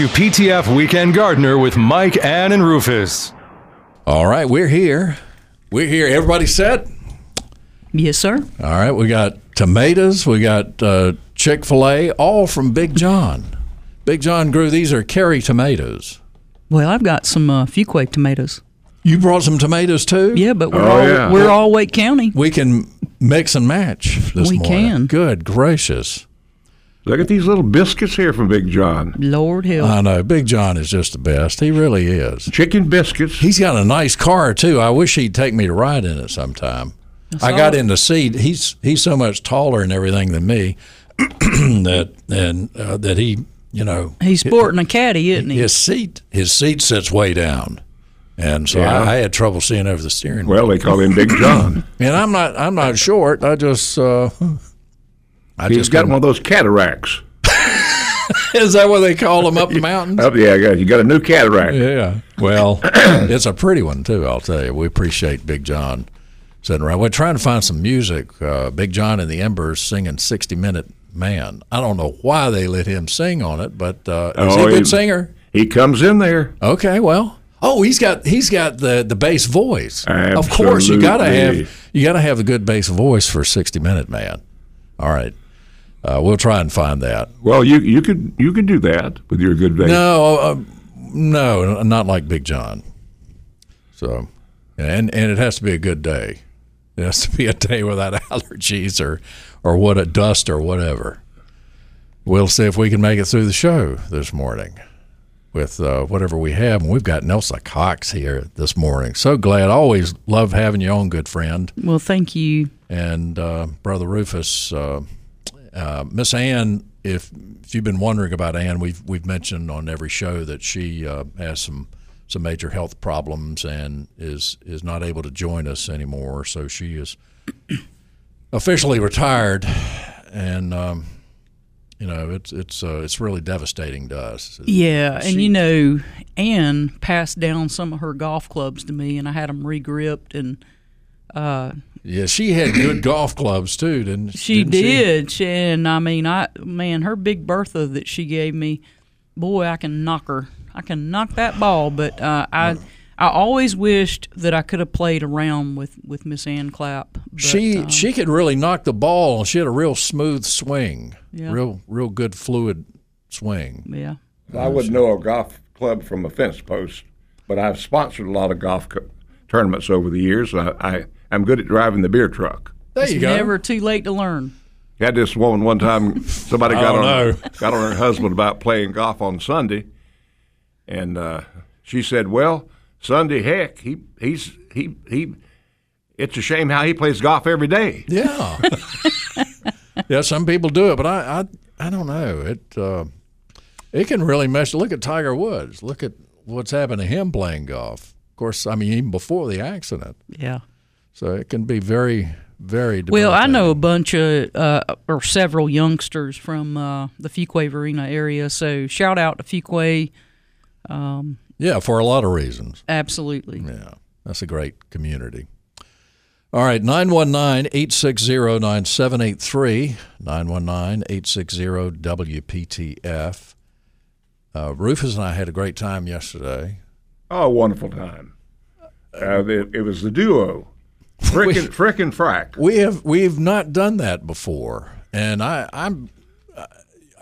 WPTF Weekend Gardener with Mike, Ann, and Rufus. All right, we're here. We're here. Everybody set? Yes, sir. All right, we got tomatoes, we got uh, Chick fil A, all from Big John. Big John grew these are cherry tomatoes. Well, I've got some uh, Fuquay tomatoes. You brought some tomatoes too? Yeah, but we're Oh, all yeah. we're all Wake County. We can mix and match this We morning. can. Good gracious. Look at these little biscuits here from Big John. Lord help. I know. Big John is just the best. He really is. Chicken biscuits. He's got a nice car too. I wish he'd take me to ride in it sometime. I all. got in the seat. He's he's so much taller and everything than me that and uh, that he you know He's sporting a caddy, isn't he? his seat his seat sits way down, and so Yeah. I, I had trouble seeing over the steering wheel. Well, they call him Big John. And I'm not I'm not short. I just uh, I He's just got one of those cataracts. Is that what they call them up the mountains? Oh, yeah, you got a new cataract. Yeah. Well, it's a pretty one too. I'll tell you. We appreciate Big John sitting around. We're trying to find some music. Uh, Big John and the Embers singing "60 Minute Man." I don't know why they let him sing on it, but uh, is he Oh, a good he- singer? He comes in there. Okay. Well. Oh, he's got he's got the the bass voice. Of course, you gotta have you gotta have a good bass voice for "60 Minute Man." All right. Uh, we'll try and find that. Well, you you could you could do that with your good bass. No, uh, no, not like Big John. So, and and it has to be a good day. It has to be a day without allergies or or what a dust or whatever. We'll see if we can make it through the show this morning with uh, whatever we have. And we've got Nelsa Cox here this morning. So glad. Always love having you on, good friend Well, thank you. and uh, brother Rufus, uh, uh, Miss Ann. If if you've been wondering about Ann, we've we've mentioned on every show that she uh, has some some major health problems and is is not able to join us anymore. So she is officially retired, and um, you know it's it's uh, it's really devastating to us. Yeah, and you know, Ann passed down some of her golf clubs to me, and I had them regripped, and Yeah, she had good golf clubs too, didn't she didn't did. She, and I mean, I man, her big Bertha that she gave me, boy, I can knock her. I can knock that ball. But uh, I, I always wished that I could have played around with with Miss Ann Clapp. But, she um, she could really knock the ball. She had a real smooth swing, Yeah. real real good fluid swing. yeah. I wouldn't know a golf club from a fence post, but I've sponsored a lot of golf co- tournaments over the years. I, I I'm good at driving the beer truck. There It's you go. never too late to learn. Had this woman one time. Somebody got on know. got on her husband about playing golf on Sunday, and uh, she said, "Well, Sunday, heck, he he's he he. It's a shame how he plays golf every day." Yeah, yeah. Some people do it, but I I, I don't know. It uh, it can really mess. Look at Tiger Woods. Look at what's happened to him playing golf. Of course, I mean even before the accident. Yeah. So it can be very very. Well, I know a bunch of uh, or several youngsters from uh, the Fuquay-Varina area. So shout out to Fuquay. Yeah, for a lot of reasons. Absolutely. Yeah, that's a great community. All right, 919 860 9783. 919 860 WPTF. Uh, Rufus and I had a great time yesterday. Oh, wonderful time. Uh, it, it was the duo, frickin' frickin' frack. We have we've not done that before, and I, I'm. Uh,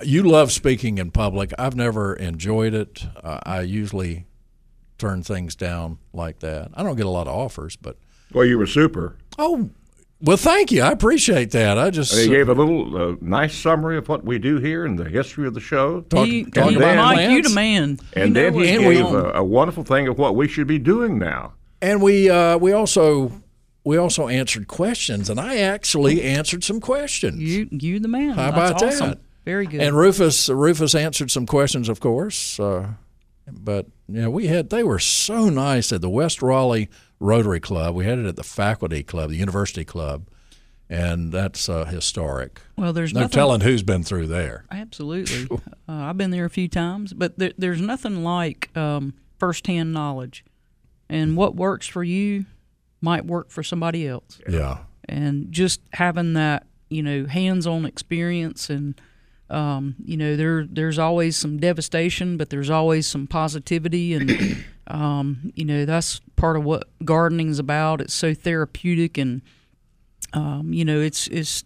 you love speaking in public. I've never enjoyed it. Uh, I usually turn things down like that. I don't get a lot of offers, but Well, you were super. oh, well, thank you. I appreciate that. I just They gave a little uh, nice summary of what we do here and the history of the show. Talk- He, talk he- about Mike, you plans. the man. And You then what's he going gave on. a, a wonderful thing of what we should be doing now. And we uh, we also we also answered questions, and I actually answered some questions. you you the man. How That's about awesome. that? very good. And Rufus Rufus answered some questions, of course. Uh, but yeah, we had they were so nice at the West Raleigh Rotary Club. We had it at the Faculty Club, the University Club, and that's uh, historic. well, there's No nothing. telling who's been through there. Absolutely. Uh, I've been there a few times, but there, there's nothing like um, firsthand knowledge. And what works for you might work for somebody else. Yeah, And just having that, you know, hands-on experience and um, you know, there there's always some devastation, but there's always some positivity and um, you know, that's part of what gardening's about. It's so therapeutic and um, you know, it's it's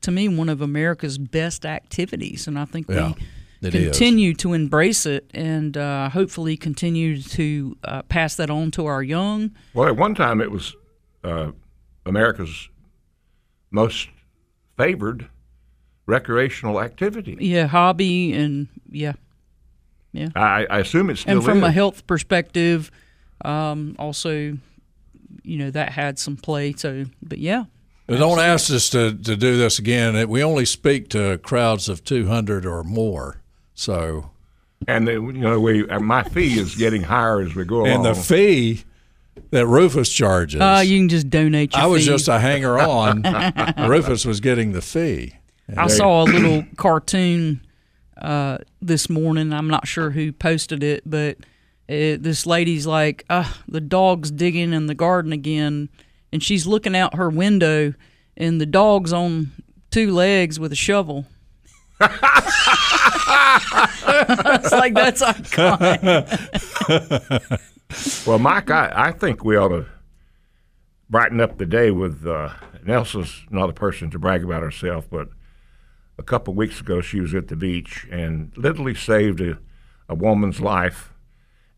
to me one of America's best activities, and I think Yeah, we it is. continue to embrace it and uh, hopefully continue to uh, pass that on to our young. Well, at one time it was uh, America's most favored recreational activity. Yeah, hobby and yeah, I, I assume it still and from is. a health perspective, um, also, you know, that had some play. So, but yeah, But don't ask us to, to do this again. We only speak to crowds of 200 or more. So, and the, you know, we uh, my fee is getting higher as we go and along. the fee that Rufus charges, uh, you can just donate. Your I was just a hanger on. Rufus was getting the fee. I saw a little cartoon uh, this morning. I'm not sure who posted it, but it, this lady's like, uh, the dog's digging in the garden again, and she's looking out her window, and the dog's on two legs with a shovel. It's like that's iconic. well, Mike, I, I think we ought to brighten up the day with uh, Nelsa's not a person to brag about herself, but a couple of weeks ago she was at the beach and literally saved a, a woman's life.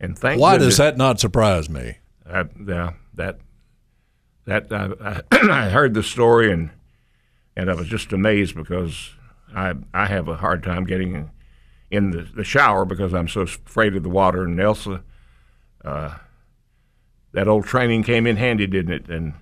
And thank Why goodness- does that not surprise me? I, yeah, that that I, I, I heard the story and and I was just amazed because I I have a hard time getting in, in the, the shower because I'm so afraid of the water. And Elsa, uh, that old training came in handy, didn't it? And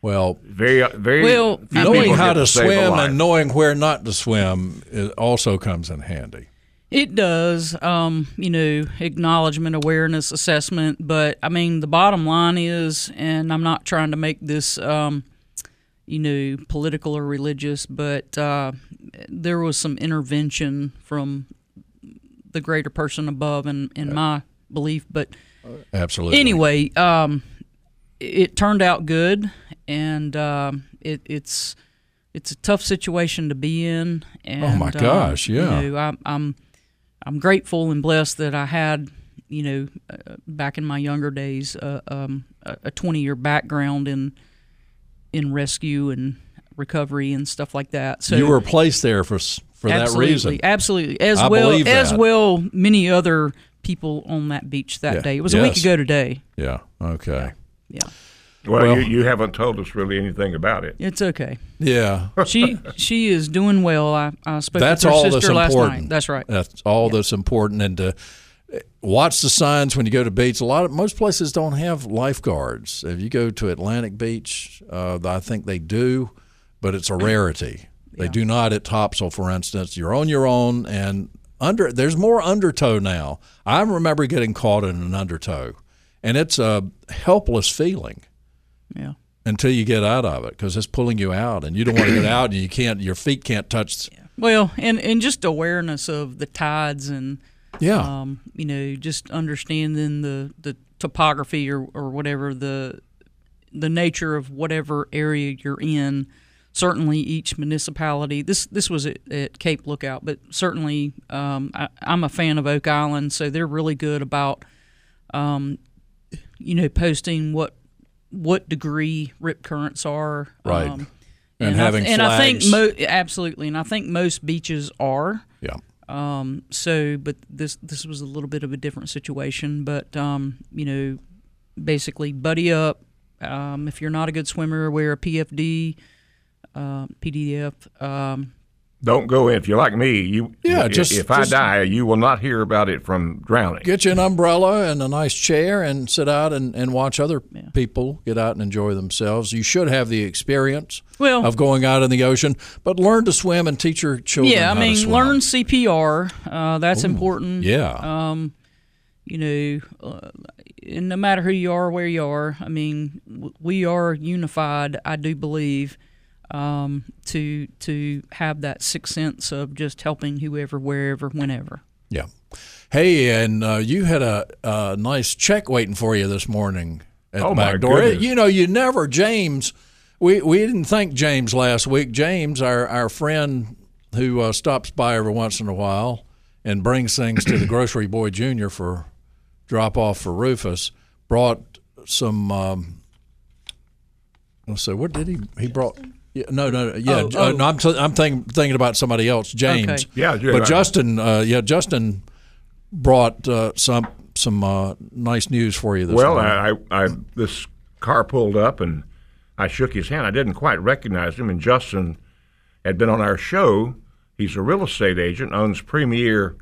Well, very very Well, knowing how to swim and knowing where not to swim it also comes in handy. It does, um, you know, acknowledgement, awareness, assessment. But I mean, the bottom line is, and I'm not trying to make this, um, you know, political or religious, but uh, there was some intervention from the greater person above, in, in my belief. But Absolutely. anyway, um, it turned out good, and um, it, it's it's a tough situation to be in. And, Oh, my uh, gosh, yeah. You know, I'm I'm I'm grateful and blessed that I had you know uh, back in my younger days uh, um, a 20 year background in in rescue and recovery and stuff like that. So you were placed there for for that reason. absolutely, as I well believe as well many other people on that beach that Yeah. day. It was a week ago today. Yeah. Okay. Yeah, well, well- you, you haven't told us really anything about it. it's okay. Yeah. she she is doing well. I, I spoke That's with her all sister that's last important. night. That's right. That's all that's important. And to uh, watch the signs when you go to beach. A lot of most places don't have lifeguards. If you go to Atlantic Beach, uh, I think they do, but it's a rarity. They do not at Topsail, for instance. You're on your own, and under there's more undertow now. I remember getting caught in an undertow, and it's a helpless feeling Yeah. until you get out of it because it's pulling you out, and you don't want to get out, and you can't. Your feet can't touch. Well, and and just awareness of the tides and Yeah. um, you know, just understanding the the topography or or whatever the the nature of whatever area you're in. Certainly, each municipality. This this was at, at Cape Lookout, but certainly, um, I, I'm a fan of Oak Island, so they're really good about, um, you know, posting what what degree rip currents are. Right. Um, And I having th- and I think mo- absolutely, and I think most beaches are. yeah. Um, so, but this this was a little bit of a different situation. But um, you know, basically, buddy up. Um, if you're not a good swimmer, wear a PFD, uh, PDF. Um, Don't go in. If you're like me, you Yeah, if, just- if I just- die, you will not hear about it from drowning. Get you an umbrella and a nice chair and sit out and, and watch other people get out and enjoy themselves. You should have the experience Well- of going out in the ocean, but learn to swim and teach your children. Yeah, I how to mean, swim. learn CPR. Uh, that's important. Yeah. you know, uh, and no matter who you are, where you are, I mean, w- we are unified. I do believe um, to to have that sixth sense of just helping whoever, wherever, whenever. Yeah. Hey, and uh, you had a, a nice check waiting for you this morning at Oh, the my back door. goodness. You know, you never, James. We we didn't thank James last week. James, our our friend who uh, stops by every once in a while and brings things to the grocery boy junior for drop off for Rufus, brought some. Um, let's see, what did he? He brought. Yeah, no, no, yeah. Oh, uh, oh. no, I'm, t- I'm thinking thinking about somebody else, James. Okay. Yeah, yeah, but right. Justin, uh, yeah, Justin brought uh, some some uh, nice news for you this Well, morning. I, I, I this car pulled up and I shook his hand. I didn't quite recognize him, and Justin had been on our show. He's a real estate agent, owns Premier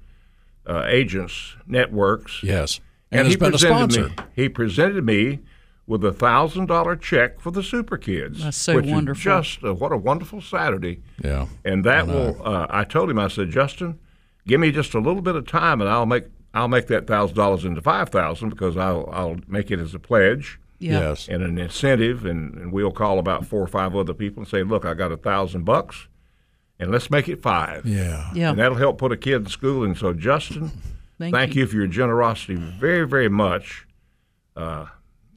uh, Agents Networks, yes, and, and has he been a presented sponsor. me. He presented me with a thousand dollar check for the Super Kids. That's so which is wonderful. just uh, what a wonderful Saturday. Yeah, and that will. Uh, I told him, I said, Justin, give me just a little bit of time, and I'll make I'll make that thousand dollars into five thousand because I'll I'll make it as a pledge Yeah. yes, and an incentive, and, and we'll call about four or five other people and say, look, I got a thousand bucks, and let's make it five. yeah. Yeah. And that'll help put a kid in school. And so, Justin, Thank, thank you for your generosity very, very much. Uh,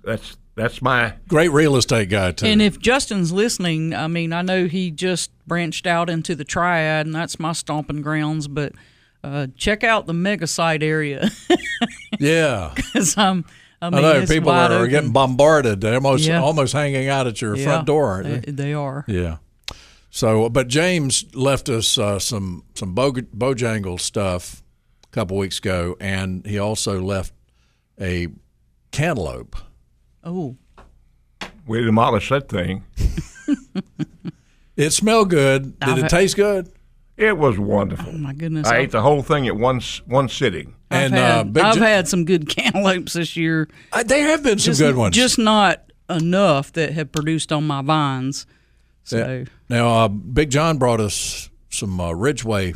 that's that's my Great real estate guy too. And if Justin's listening, I mean, I know he just branched out into the triad, and that's my stomping grounds. But uh, check out the mega site area yeah, because I'm. I, I know it's people wide are open. getting bombarded. They're almost Yeah. almost hanging out at your Yeah, front door. aren't They, they? they are. Yeah. So, but James left us uh, some some Boj- Bojangle stuff a couple weeks ago, and he also left a cantaloupe. Oh, we demolished that thing. It smelled good. Did I've it taste good? It was wonderful. my goodness! I I've, ate the whole thing at one one sitting. I've and, uh, Big I've Ja- had some good cantaloupes this year. I, there have been some Just, good ones. Just not enough that have produced on my vines. So Now, uh, Big John brought us some uh, Ridgeway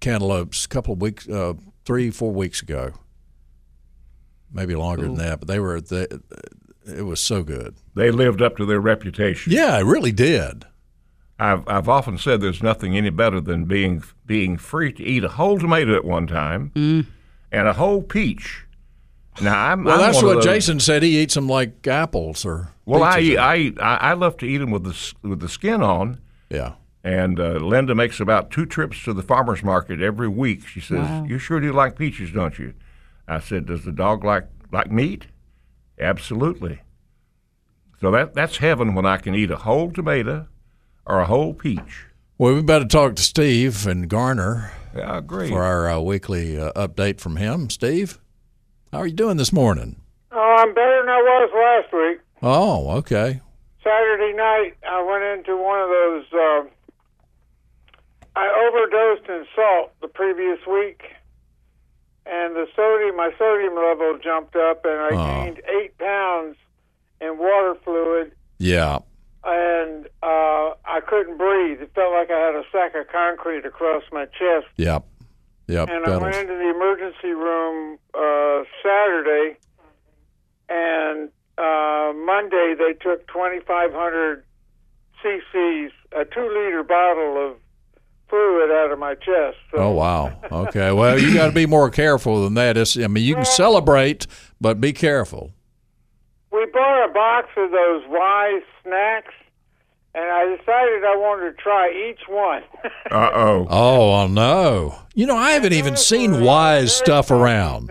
cantaloupes a couple of weeks, uh, three, four weeks ago. Maybe longer than that, but they were. They, it was so good. They lived up to their reputation. Yeah, it really did. I've I've often said there's nothing any better than being being free to eat a whole tomato at one time and a whole peach. Now I'm Well, I'm that's what Jason said. He eats them like apples or. Well, I eat, I eat I, I love to eat them with the with the skin on. yeah. And uh, Linda makes about two trips to the farmers market every week. She says, "You sure do like peaches, don't you?" I said, "Does the dog like like meat?" Absolutely. So that that's heaven when I can eat a whole tomato or a whole peach. Well, we better talk to Steve and Garner Yeah, I agree. for our uh, weekly uh, update from him. Steve, how are you doing this morning? Oh, I'm better than I was last week. Oh, okay. Saturday night, I went into one of those. Uh, I overdosed in salt the previous week, and the sodium, my sodium level jumped up, and I Oh. gained eight pounds in water fluid, Yeah. and uh, I couldn't breathe. It felt like I had a sack of concrete across my chest. Yep. Yep. and I went into the emergency room uh, Saturday, and uh, Monday they took 2,500 cc's, a two-liter bottle of fluid out of my chest. So Oh wow. Okay. Well, you got to be more careful than that. It's, I mean, you can celebrate, but be careful. we bought a box of those Wise snacks, and I decided I wanted to try each one. Uh oh. Oh no. You know, I haven't even seen wise stuff around.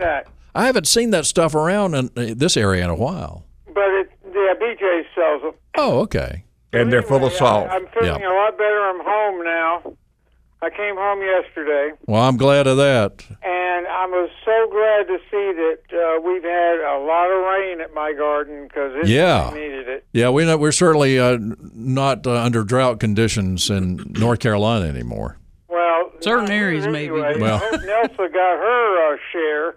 I haven't seen that stuff around in uh, this area in a while. but it, yeah, BJ sells them. Oh, okay. And they're full of salt. I, I'm feeling Yeah. a lot better. I'm home now. I came home yesterday, Well, I'm glad of that. and I was so glad to see that uh, we've had a lot of rain at my garden because it Yeah. needed it. Yeah, we know, we're certainly uh, not uh, under drought conditions in North Carolina anymore. Well, Certain areas here maybe, anyway. Well. I Nelsa got her uh, share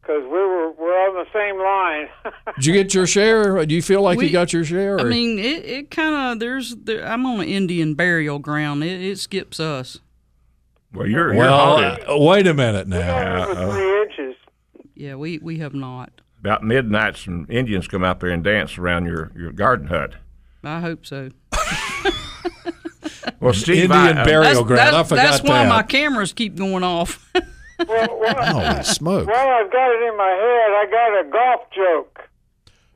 because we were we're on the same line. Did you get your share? Do you feel like you got your share? I mean, it, it kind of there's there, I'm on an Indian burial ground. It, it skips us. Well, you're well, you're haunted. uh, wait a minute now. Over three inches. Yeah, we we have not. About midnight, some Indians come out there and dance around your, your garden hut. I hope so. Well, Steve, Indian I, uh, burial That's, ground. I that's, forgot that's why that. my cameras keep going off. Well, well, Holy smoke! well, I've got it in my head. I got a golf joke.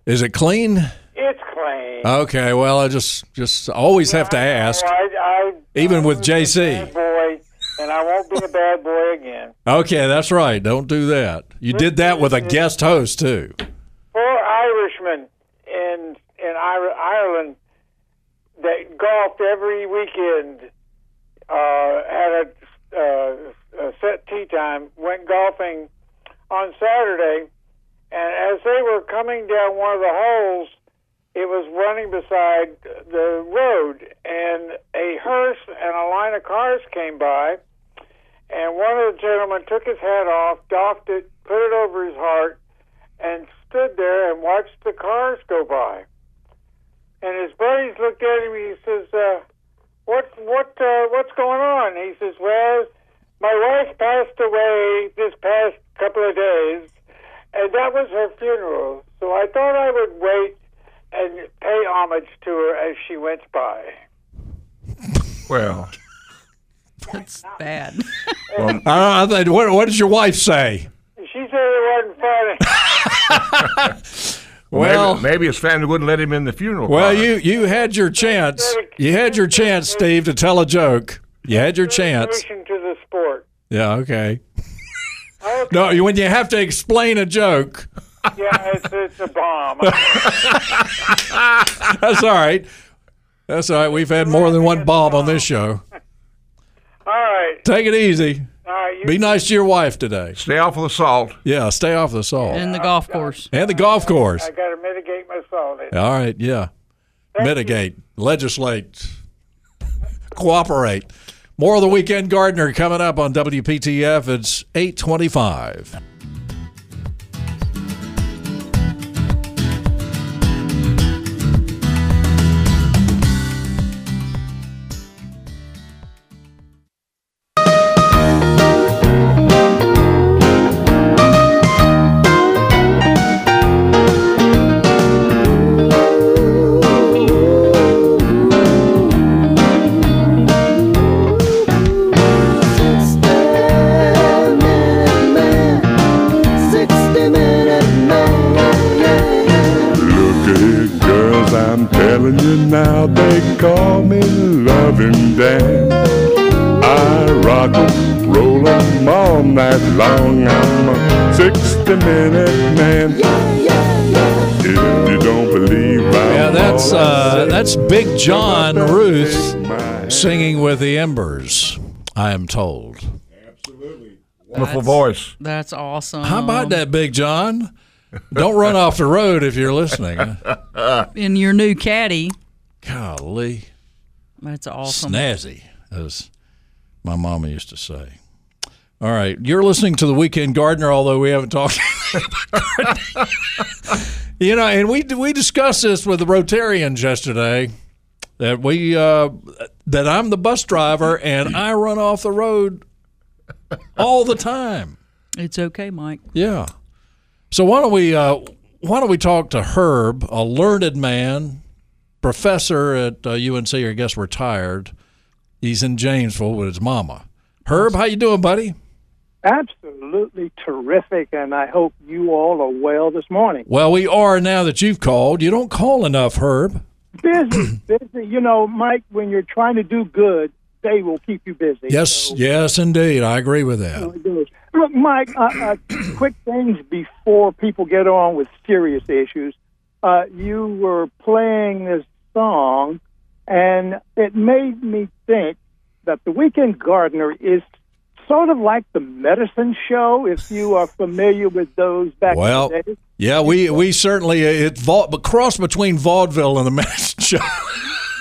Is it clean? It's clean. Okay. Well, I just just always have to ask. I, I, Even I with JC. boy, and I won't be a bad boy again. Okay, that's right. Don't do that. You did that with a guest host too. Four Irishmen in in Ireland that golfed every weekend uh, had a, uh, a set tee time. Went golfing on Saturday, and as they were coming down one of the holes, it was running beside the road, and a hearse and a line of cars came by. And one of the gentlemen took his hat off, doffed it, put it over his heart, and stood there and watched the cars go by. And his buddies looked at him. He says, uh, "What, what, uh, what's going on?" He says, "Well, my wife passed away this past couple of days, and that was her funeral. So I thought I would wait and pay homage to her as she went by." well, That's bad. I don't I what, what did your wife say? She said it wasn't funny. Well, maybe, maybe his family wouldn't let him in the funeral. well, car. you you had your chance. You had your chance, Steve, to tell a joke. You had your chance. Dedication to the sport. Yeah. Okay. Okay. No, when you have to explain a joke, Yeah, it's, it's a bomb. that's all right. That's all right. We've had more than one Bob on this show. All right. Take it easy. All right. Be nice to your wife today. Stay off of the salt. Yeah, stay off the salt and the golf course. and the golf course. I got to mitigate my salt. All right, yeah. Mitigate, legislate, cooperate. More of the Weekend Gardener coming up on WPTF. It's 825. 60 minute man. If you don't believe I'm Yeah, that's uh, that's Big John Ruth singing with the Embers. I am told. Absolutely. Wonderful voice. That's awesome. How about that, Big John? Don't run off the road if you're listening. in your new caddy? Golly, That's awesome. snazzy, as my mama used to say. All right, you're listening to the Weekend Gardener, although we haven't talked. you know, and we we discussed this with the Rotarians yesterday that we uh, that I'm the bus driver and I run off the road all the time. It's okay, Mike. Yeah. So why don't we uh, why don't we talk to Herb, a learned man, professor at uh, UNC, I guess retired. He's in Janesville with his mama. Herb, how you doing, buddy? Absolutely terrific, and I hope you all are well this morning. Well, we are now that you've called. You don't call enough, Herb. Busy, busy. You know, Mike, when you're trying to do good, they will keep you busy. Yes, So, yes, indeed. I agree with that. Look, Mike, uh, uh, quick things before people get on with serious issues. Uh, you were playing this song, and it made me think that the Weekend Gardener is sort of like the medicine show, if you are familiar with those back Well, in the day. yeah, we we certainly uh, it va- but cross between vaudeville and the medicine show.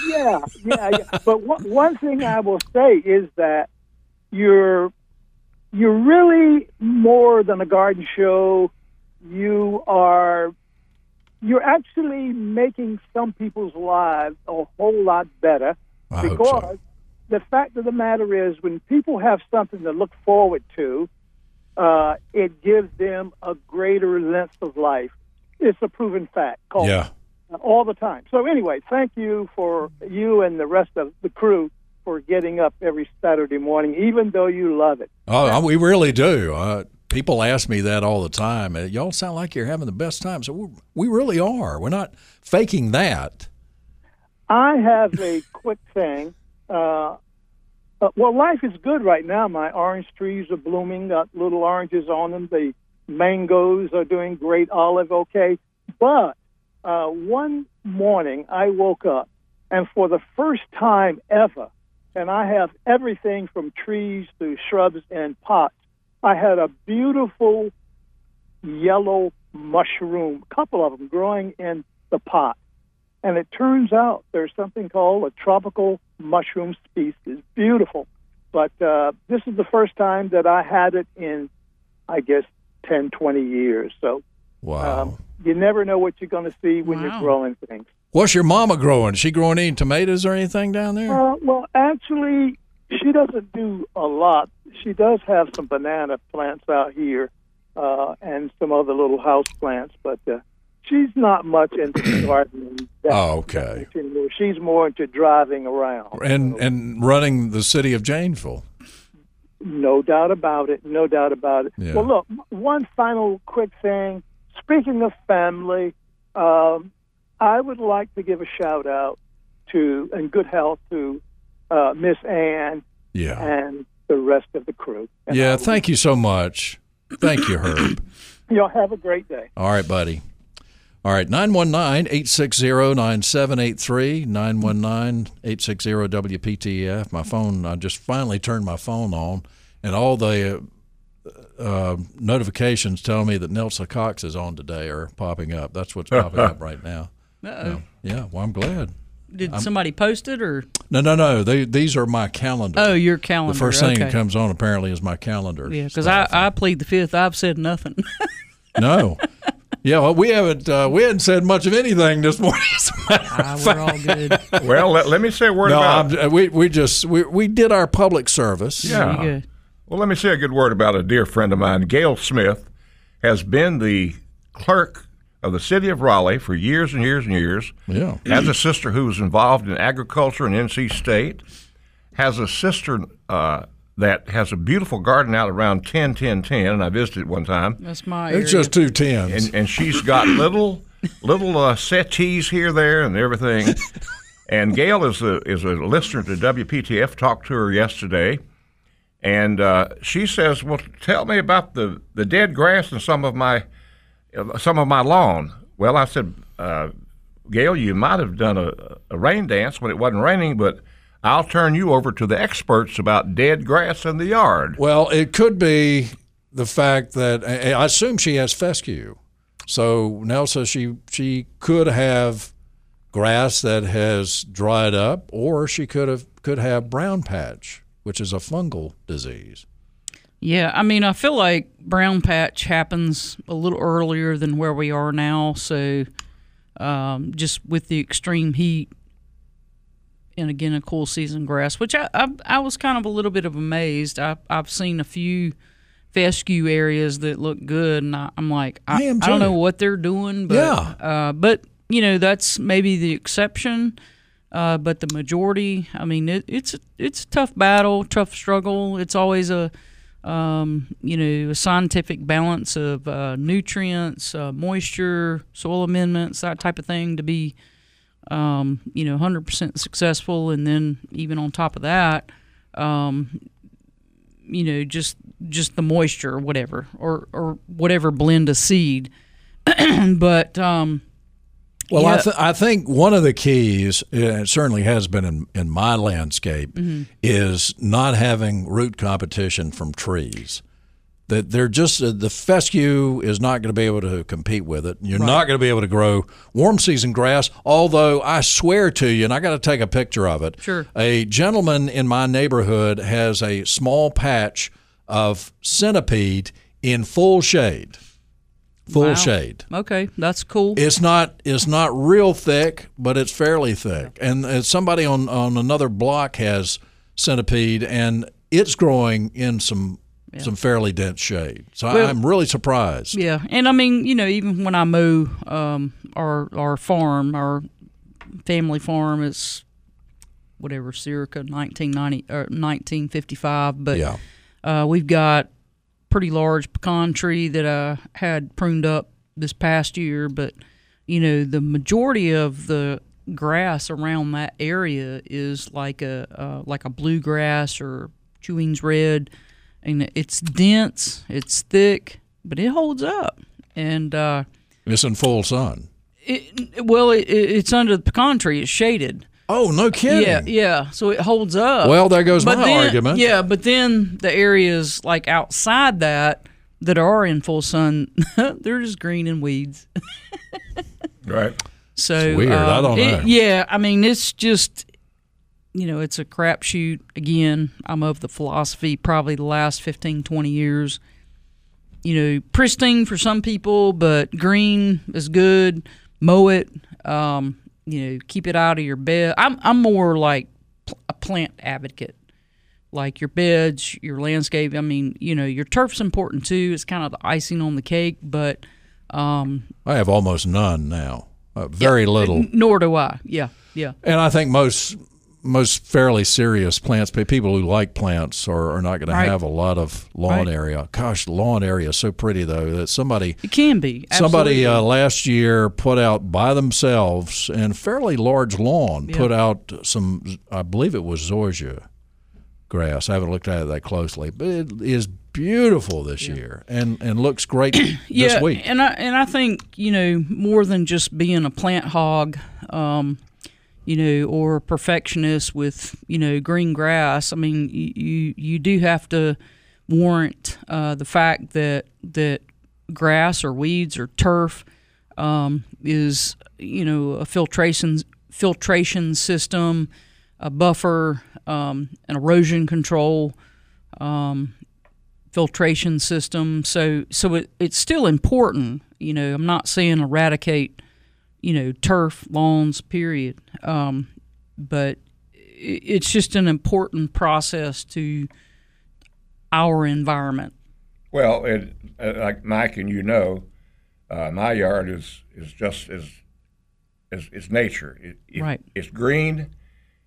yeah, yeah, yeah. But one, one thing I will say is that you're you're really more than a garden show. You are you're actually making some people's lives a whole lot better I because so. The fact of the matter is when people have something to look forward to, uh, it gives them a greater length of life. It's a proven fact. Called Yeah. all the time. So anyway, thank you for you and the rest of the crew for getting up every Saturday morning, even though you love it. Oh, we really do. Uh, people ask me that all the time. Uh, Y'all sound like you're having the best time. So we really are. We're not faking that. I have a quick thing. Uh, uh, well, life is good right now. My orange trees are blooming, got little oranges on them. The mangoes are doing great. Olive, okay. But uh, one morning I woke up, and for the first time ever, and I have everything from trees to shrubs and pots, I had a beautiful yellow mushroom, a couple of them growing in the pot. And it turns out there's something called a tropical mushroom species. Beautiful. But uh, this is the first time that I had it in, I guess, 10, 20 years. So Wow. um, you never know what you're going to see when Wow. you're growing things. What's your mama growing? Is she growing any tomatoes or anything down there? Uh, well, actually, she doesn't do a lot. She does have some banana plants out here uh, and some other little house plants, but uh, she's not much into gardening. Oh, okay. anymore. She's more into driving around. And and running the city of Janesville. No doubt about it. No doubt about it. Yeah. Well, look, one final quick thing. Speaking of family, um, I would like to give a shout out to and good health to uh, Miss Ann Yeah. and the rest of the crew. And Yeah. Thank you so much. Thank you, Herb. Y'all have a great day. All right, buddy. All right, 919 860 9783, 919 860 WPTF. My phone, I just finally turned my phone on, and all the uh, uh, notifications tell me that Nelsa Cox is on today are popping up. That's what's popping up right now. Uh-oh. Yeah, well, I'm glad. Did somebody post it or? No, no, no. They, these are my calendar. Oh, your calendar. the first thing okay. that comes on apparently is my calendar. Yeah, because I. I plead the fifth. I've said nothing. no. Yeah, well, we haven't uh, we hadn't said much of anything this morning. as a matter Ah, we're all good. Well, let, let me say a word No, about. I'm, we we just we, we did our public service. Yeah. Very good. Well, let me say a good word about a dear friend of mine. Gail Smith has been the clerk of the city of Raleigh for years and years and years. Yeah. Has a sister who was involved in agriculture in NC State. Has a sister uh, that has a beautiful garden out around 10 10 10, and I visited it one time. That's my. It's area. just two tens. and, and she's got little little uh, settees here, there, and everything. And Gail is a is a listener to WPTF. Talked to her yesterday, and uh, she says, "Well, tell me about the, the dead grass and some of my uh, some of my lawn." Well, I said, uh, "Gail, you might have done a, a rain dance when it wasn't raining, but." I'll turn you over to the experts about dead grass in the yard. well, it could be the fact that I I assume she has fescue. So Nelsa, she she could have grass that has dried up, or she could have could have brown patch, which is a fungal disease. Yeah, I mean, I feel like brown patch happens a little earlier than where we are now. So, um, just with the extreme heat, and again a cool season grass, which I I, I was kind of a little bit of amazed. I I've seen a few fescue areas that look good, and I, I'm like, I, I am I don't know what they're doing, but Yeah. uh, but you know that's maybe the exception. Uh, but the majority, I mean, it, it's it's a tough battle, tough struggle. It's always a um, you know a scientific balance of uh, nutrients, uh, moisture, soil amendments, that type of thing to be um, you know 100% successful. And then even on top of that, um, you know just just the moisture or whatever or or whatever blend of seed. but um, Well, I, th- I think one of the keys, it certainly has been in, in my landscape, Mm-hmm. is not having root competition from trees. That they're just uh, the fescue is not going to be able to compete with it. You're not going to be able to grow warm season grass. Although I swear to you, and I got to take a picture of it. Sure. A gentleman in my neighborhood has a small patch of centipede in full shade. Full Wow. shade. Okay, that's cool. It's not it's not real thick, but it's fairly thick. And uh, somebody on on another block has centipede, and it's growing in some some fairly dense shade. So Well- I'm really surprised. Yeah, and I mean, you know, even when I mow um, our our farm, our family farm is whatever circa 1990 or 1955, but Yeah. uh, we've got pretty large pecan tree that I had pruned up this past year, but you know, the majority of the grass around that area is like a uh, like a bluegrass or Chewing's red, and it's dense, it's thick, but it holds up. And uh, It's in full sun. it, well, it, it- it's under the pecan tree. It's shaded. Oh, no kidding. Yeah, yeah. So it holds up. Well, there goes but my then, argument. Yeah, but then the areas like outside that that are in full sun, they're just green and weeds. Right. So It's weird. I um, don't it- know. yeah, I mean, it's just you know, it's a crapshoot. Again, I'm of the philosophy probably the last 15, 20 years. You know, pristine for some people, but green is good. Mow it. Um, you know, keep it out of your bed. I'm I'm more like a plant advocate. Like your beds, your landscape. I mean, you know, your turf's important too. It's kind of the icing on the cake, but um, I have almost none now. Uh, very little. n- nor do I. Yeah, yeah. And I think most most fairly serious plants, people who like plants, are, are not going Right. to have a lot of lawn Right. area. Gosh, lawn area is so pretty though that somebody It can be. somebody uh, last year put out by themselves in fairly large lawn Yeah. put out some I believe it was zoysia grass. I haven't looked at it that closely, but it is beautiful this year and and looks great yeah, this week. and I and I think you know more than just being a plant hog, um, you know, or perfectionist with you know green grass. I mean, you you, you do have to warrant uh, the fact that that grass or weeds or turf um, is you know a filtration filtration system, a buffer, um, an erosion control. Um, filtration system. So so it, it's still important. You know, I'm not saying eradicate, you know, turf lawns. Period. Um, but it's just an important process to our environment. Well, it, uh, like Mike and you know, uh, my yard is is just as is, is nature. It, it- Right. It's green.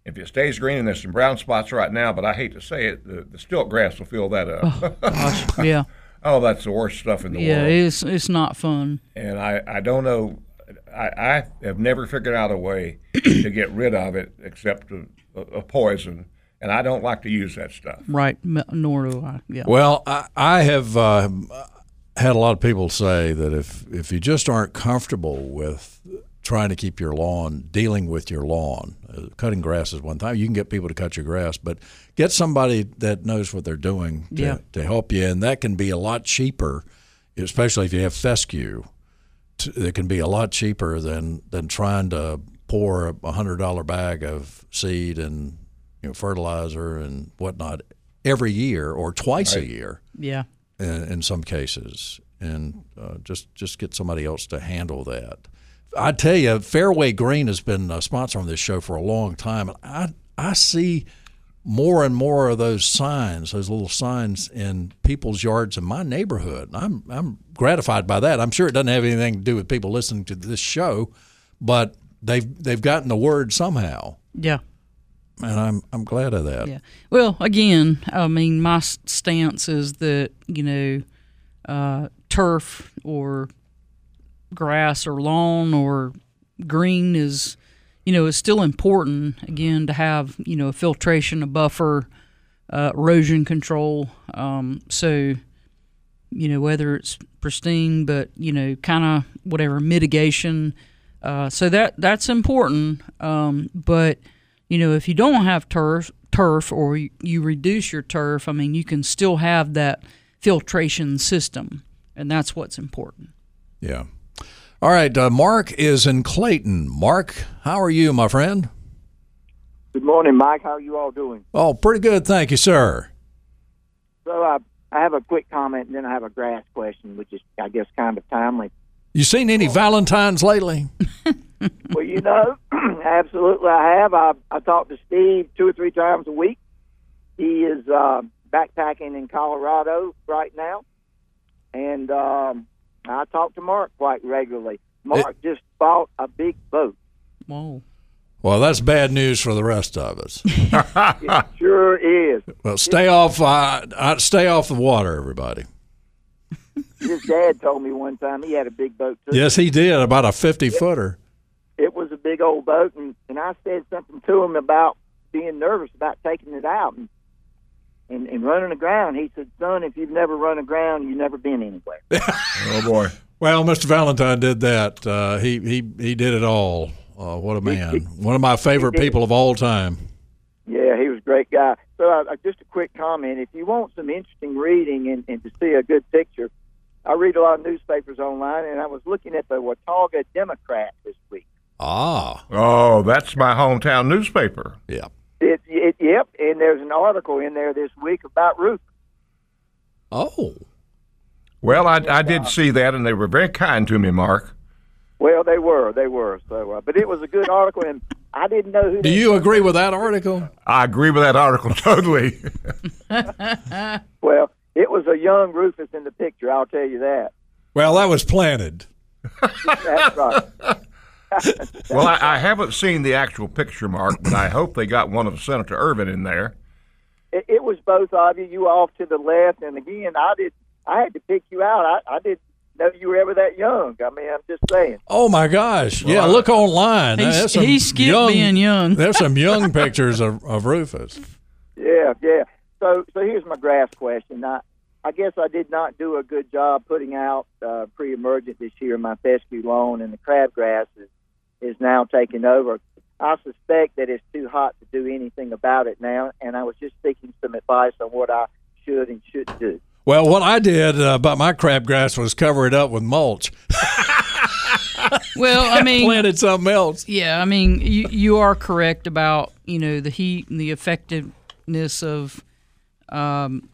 If it stays green, and there's some brown spots right now, but I hate to say it, the, the stilt grass will fill that up. Gosh, yeah, oh, that's the worst stuff in the yeah, world. Yeah, it's it's not fun. and I, I don't know. I, I have never figured out a way to get rid of it except a, a poison, and I don't like to use that stuff. Right, m- nor do I. Yeah, Well, I, I have uh, had a lot of people say that if if you just aren't comfortable with trying to keep your lawn, dealing with your lawn, uh, cutting grass is one thing. You can get people to cut your grass, but get somebody that knows what they're doing to, Yeah. to help you, and that can be a lot cheaper, especially if you have fescue. T- It can be a lot cheaper than than trying to pour a hundred dollar bag of seed and you know fertilizer and whatnot every year or twice a year yeah, in, in some cases, and uh, just just get somebody else to handle that. I tell you, Fairway Green has been a sponsor on this show for a long time, and I I see more and more of those signs, those little signs in people's yards in my neighborhood. I'm I'm gratified by that. I'm sure it doesn't have anything to do with people listening to this show, but they've they've gotten the word somehow, yeah. and I'm I'm glad of that. Yeah. Well, again, I mean, my stance is that you know, uh, turf or grass or lawn or green is, you know, is still important. Again, to have you know a filtration, a buffer, uh, erosion control. Um, so, you know, whether it's pristine, but you know, kind of whatever mitigation. Uh, so that that's important. Um, but you know, if you don't have turf, turf, or you, you reduce your turf, I mean, you can still have that filtration system, and that's what's important. Yeah. All right. Uh, Mark is in Clayton. Mark, how are you, my friend? Good morning, Mike. How are you all doing? Oh, pretty good. Thank you, sir. So I I have a quick comment, and then I have a grass question, which is I guess kind of timely. You seen any Valentines lately? well, you know, absolutely, I have. I I talk to Steve two or three times a week. He is uh, backpacking in Colorado right now, and um, I talk to Mark quite regularly. Mark just bought a big boat. Whoa. Well, that's bad news for the rest of us. It sure is. well, stay off. Uh, uh, stay off the water, everybody. His dad told me one time he had a big boat too. Yes, he did. About a fifty footer. it was a big old boat, and, and I said something to him about being nervous about taking it out and, and and running aground. He said, "Son, if you've never run aground, you've never been anywhere." Oh boy. Well, Mr. Valentine did that. Uh, he he he did it all. Uh, what a man! One of my favorite people of all time. yeah, he was a great guy. So, uh, uh, just a quick comment: if you want some interesting reading and, and to see a good picture, I read a lot of newspapers online, and I was looking at the Watauga Democrat this week. Ah, Oh, that's my hometown newspaper. yeah. It, it, yep, and there's an article in there this week about Ruth. Oh, Well, I, I did see that, and they were very kind to me, Mark. Well, they were, they were. So, uh, but it was a good article, and I didn't know who. do they- you agree with that article? I agree with that article totally. Well, it was a young Rufus in the picture. I'll tell you that. Well, that was planted. That's right. well, I, I haven't seen the actual picture, Mark, but I hope they got one of Senator Ervin in there. It, it was both of you. You off to the left, and again, I did. I had to pick you out. I, I didn't know you were ever that young. I mean, I'm just saying. Oh my gosh! Yeah, look online. He's- There's some he skipped being young. There's some young pictures of, of Rufus. Yeah, yeah. So, so here's my grass question. I, I guess I did not do a good job putting out uh, pre-emergent this year. My fescue lawn and the crabgrass is is now taking over. I suspect that it's too hot to do anything about it now, and I was just seeking some advice on what I should and shouldn't do. Well, what I did uh, about my crabgrass was cover it up with mulch. Well, I mean, planted something else. Yeah, I mean, you you are correct about you know the heat and the effectiveness of, um,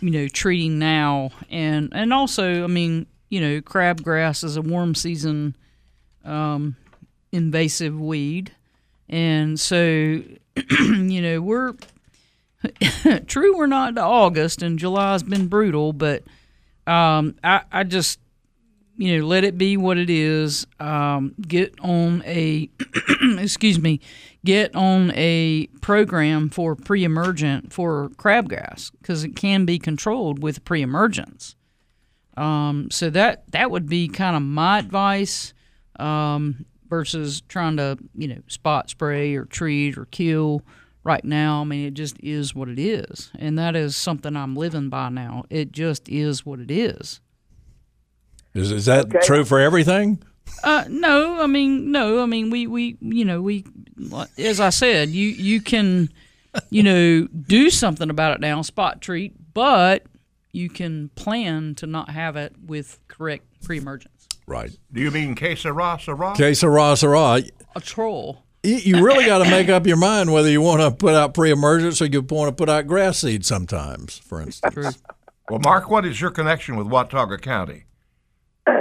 you know, treating now, and and also, I mean, you know, crabgrass is a warm season, um, invasive weed, and so, you know, we're true. We're not to August, and July's been brutal, but um, I I just you know, let it be what it is. Um, get on a, excuse me, get on a program for pre-emergent for crabgrass because it can be controlled with pre-emergence. Um, so that that would be kind of my advice um, versus trying to you know spot spray or treat or kill. Right now, I mean, it just is what it is, and that is something I'm living by now. It just is what it is. Is, is that Okay. true for everything? Uh, no, I mean, no, I mean, we, we, you know, we, as I said, you, you can, you know, do something about it now, spot treat, but you can plan to not have it with correct pre-emergence. Right. Do you mean que sera, sera? Okay, sarah, sarah. A troll. You you really got to make up your mind whether you want to put out pre-emergence or you want to put out grass seed sometimes, for instance. Well, Mark, what is your connection with Watauga County?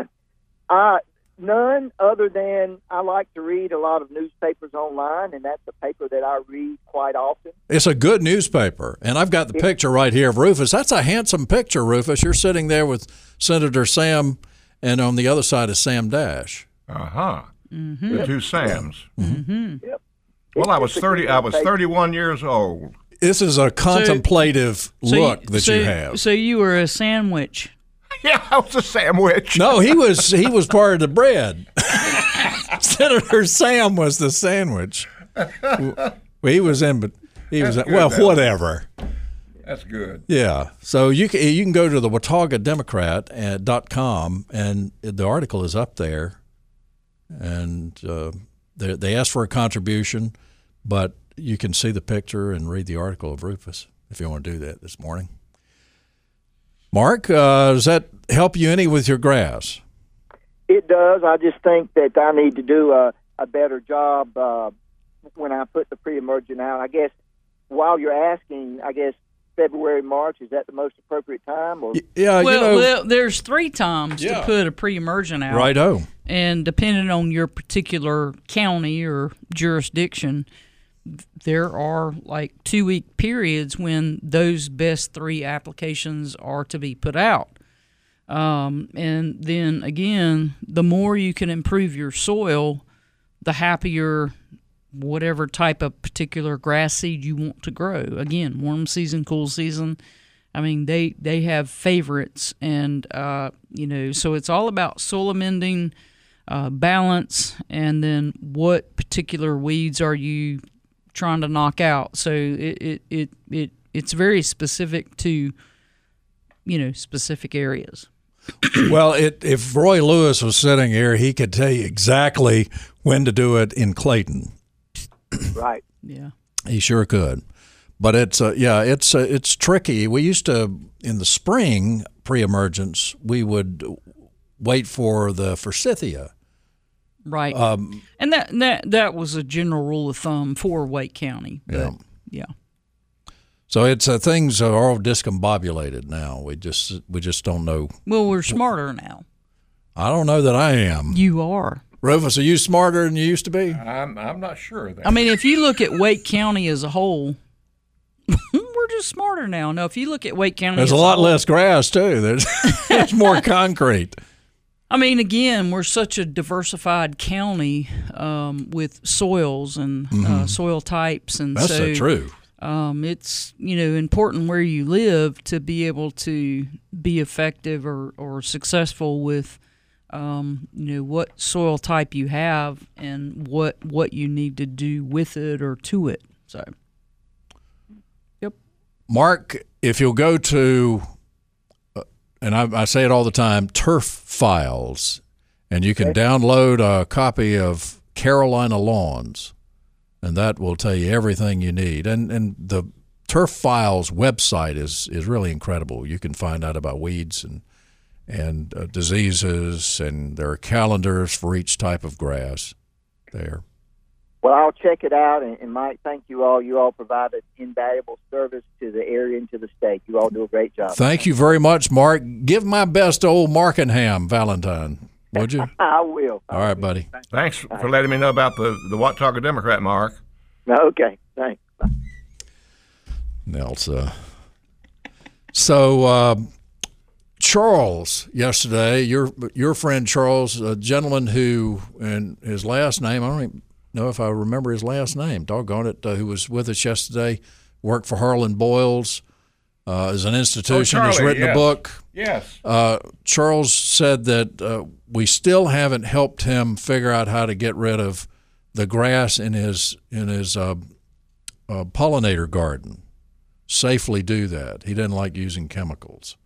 Uh, none other than I like to read a lot of newspapers online, and that's a paper that I read quite often. It's a good newspaper, and I've got the picture right here of Rufus. That's a handsome picture, Rufus. You're sitting there with Senator Sam, and on the other side is Sam Dash. Uh huh. Mm-hmm. The two Sams. Yep. Well, I was thirty. I was thirty-one years old. This is a contemplative So look that so, you have. So you were a sandwich. Yeah, I was a sandwich. No, he was he was part of the bread. Senator Sam was the sandwich. Well, he was in, but he was That's good, well, though. whatever. That's good. Yeah. So you can you can go to the Watauga Democrat at dot com and the article is up there. And uh, they they asked for a contribution, but you can see the picture and read the article of Rufus if you want to do that this morning. Mark, uh, does that help you any with your grass? It does. I just think that I need to do a, a better job uh, when I put the pre-emergent out. I guess while you're asking, I guess February, March is that the most appropriate time? Or Yeah, well, you know, well, there's three times Yeah. to put a pre-emergent out. righto. and depending on your particular county or jurisdiction there are like two week periods when those best three applications are to be put out um, and then again the more you can improve your soil the happier whatever type of particular grass seed you want to grow again warm season cool season I mean, they they have favorites, and uh, you know, so it's all about soil amending, uh, balance, and then what particular weeds are you trying to knock out. So it it it, it it's very specific to you know specific areas. Well, it, if Roy Lewis was sitting here, he could tell you exactly when to do it in Clayton. Right? Yeah. He sure could. But it's uh, yeah, it's uh, it's tricky. We used to in the spring pre-emergence, we would wait for the forsythia. Right. Um, and that that that was a general rule of thumb for Wake County. But Yeah. yeah. So it's uh, things are all discombobulated now. We just we just don't know. Well, we're smarter now. I don't know that I am. You are. Rufus, are you smarter than you used to be? I'm I'm not sure of that. I mean, if you look at Wake County as a whole, we're just smarter now. No, if you look at Wake County, There's a lot whole- less grass too. There's there's more concrete. I mean, again, we're such a diversified county um, with soils and uh, soil types, and Mm-hmm. That's so so true. um, it's you know important where you live to be able to be effective or, or successful with um, you know what soil type you have and what what you need to do with it or to it. So yep. Mark, if you'll go to, uh, and I, I say it all the time, Turf Files, and you can download a copy of Carolina Lawns, and that will tell you everything you need. And and the Turf Files website is is really incredible. You can find out about weeds and and uh, diseases, and there are calendars for each type of grass there. Well, I'll check it out. And, and Mike, thank you all. You all provided invaluable service to the area and to the state. You all do a great job. Thank you very much, Mark. Give my best to old Markenham Valentine, would you? I will. All right, buddy. Thanks for letting me know about the the Watauga Democrat, Mark. Okay, thanks. Nelsa. So, uh, Charles, yesterday, your your friend Charles, a gentleman who, and his last name, I don't even know if I remember his last name. Doggone it, uh, who was with us yesterday, worked for Harlan Boyles, uh, is an institution, has Charlie, written a book. Yes. Uh, Charles said that uh, we still haven't helped him figure out how to get rid of the grass in his in his uh, uh, pollinator garden. Safely do that. He didn't like using chemicals,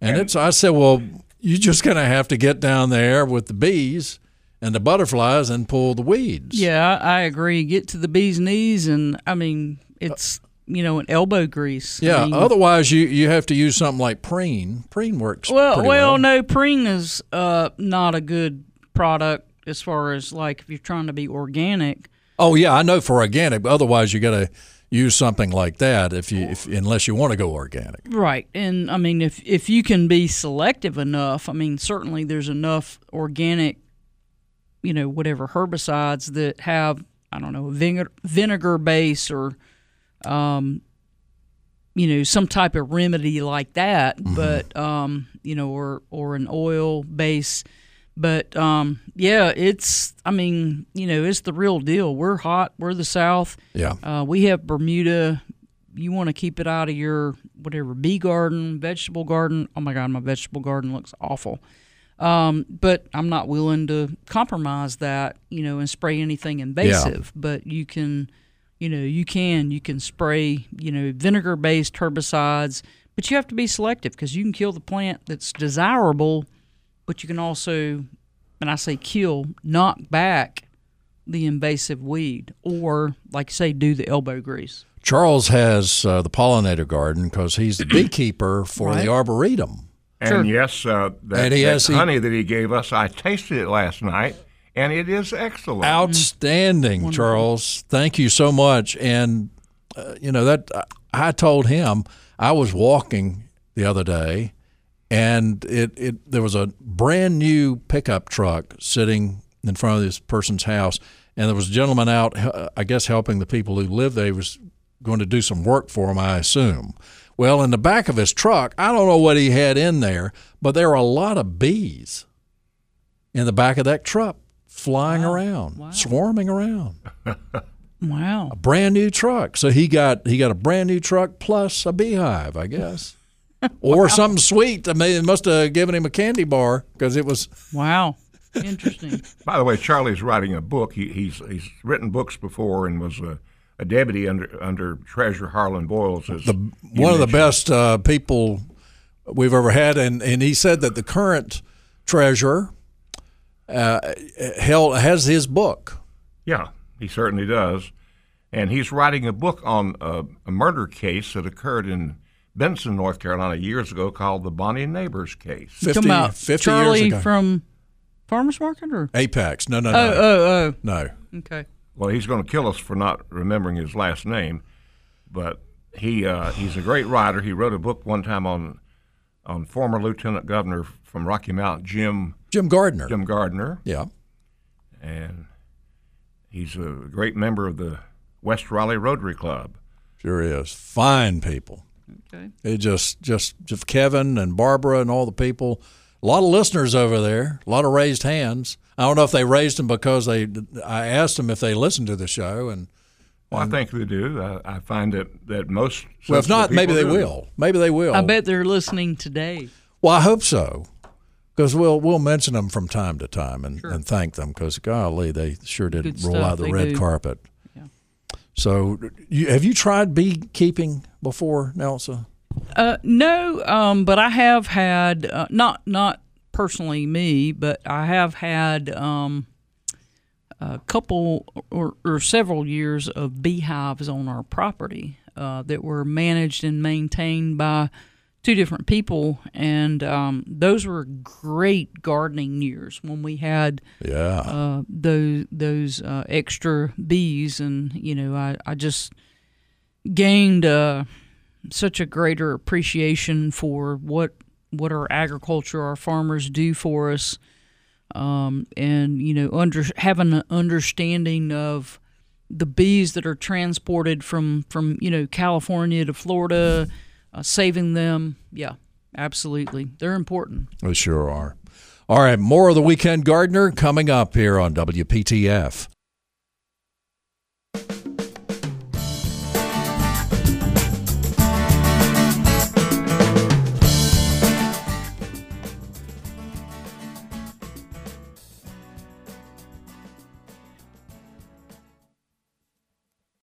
and it's. I said, well, you're just going to have to get down there with the bees and the butterflies and pull the weeds. yeah, I I agree. Get to the bee's knees, and I mean it's you know an elbow grease. I Yeah. mean, Otherwise, you you have to use something like preen. Preen works. Well, well, well. no, preen is uh, not a good product as far as like if you're trying to be organic. Oh yeah, I know for organic, but otherwise you got to use something like that if you if, unless you want to go organic. Right. And I mean if if you can be selective enough, I mean certainly there's enough organic you know whatever herbicides that have I don't know, a vinegar vinegar base or um you know some type of remedy like that, but um you know or or an oil base but um, yeah, it's. I mean, you know, it's the real deal. We're hot. We're the South. Yeah. Uh, we have Bermuda. You want to keep it out of your whatever bee garden, vegetable garden. Oh my God, my vegetable garden looks awful. Um, but I'm not willing to compromise that, you know, and spray anything invasive. But you can, you know, you can you can spray, you know, vinegar-based herbicides. But you have to be selective because you can kill the plant that's desirable, but you can also and I say kill, knock back the invasive weed, or like you say, do the elbow grease. Charles has uh, the pollinator garden because he's the beekeeper for Right. the arboretum. And Sure. yes, uh, that, And he that has- he- honey that he gave us, I tasted it last night, and it is excellent. Outstanding, Charles. Thank you so much. And uh, you know that I told him I was walking the other day, and it, it there was a brand new pickup truck sitting in front of this person's house, and there was a gentleman out, I guess, helping the people who live there. He was going to do some work for him, I assume. Well, in the back of his truck, I don't know what he had in there, but there were a lot of bees in the back of that truck flying around, swarming around. Wow. A brand new truck. So he got he got a brand new truck plus a beehive, I guess. Or something sweet. I mean, it must have given him a candy bar because it was. Wow. Interesting. By the way, Charlie's writing a book. He, he's he's written books before and was a, a deputy under under Treasurer Harlan Boyles. As the you one of the best uh, people we've ever had, and, and he said that the current treasurer uh, held, has his book. Yeah, he certainly does. And he's writing a book on a, a murder case that occurred in Benson, North Carolina, years ago called the Bonnie Neighbors case. 50, Talking about 50 Charlie years ago. from Farmers Market, or Apex. No, no, oh, no, oh, no. oh. Okay. Well, he's going to kill us for not remembering his last name, but he uh, he's a great writer. He wrote a book one time on on former Lieutenant Governor from Rocky Mount, Jim Jim Gardner. Jim Gardner, Yeah. and he's a great member of the West Raleigh Rotary Club. Sure is. Fine people. Okay. It just, just, just Kevin and Barbara and all the people. A lot of listeners over there. A lot of raised hands. I don't know if they raised them because they. I asked them if they listened to the show, and Well, I think they do. I, I find that, that most. well, if not, maybe they do. will. Maybe they will. I bet they're listening today. Well, I hope so, because we'll we'll mention them from time to time and, and thank them because golly, they sure did Good roll stuff, out the they red do. carpet. So, you, have you tried beekeeping before, Nelsa? Uh, no, um, but I have had uh, not not personally me, but I have had um, a couple or, or several years of beehives on our property uh, that were managed and maintained by two different people, and um, those were great gardening years when we had Yeah. uh, those those uh, extra bees, and you know, I, I just gained uh, such a greater appreciation for what what our agriculture, our farmers do for us, um, and you know, under having an understanding of the bees that are transported from from you know California to Florida, uh, saving them. Yeah, absolutely, they're important. They sure are. All right, more of the Weekend Gardener coming up here on WPTF.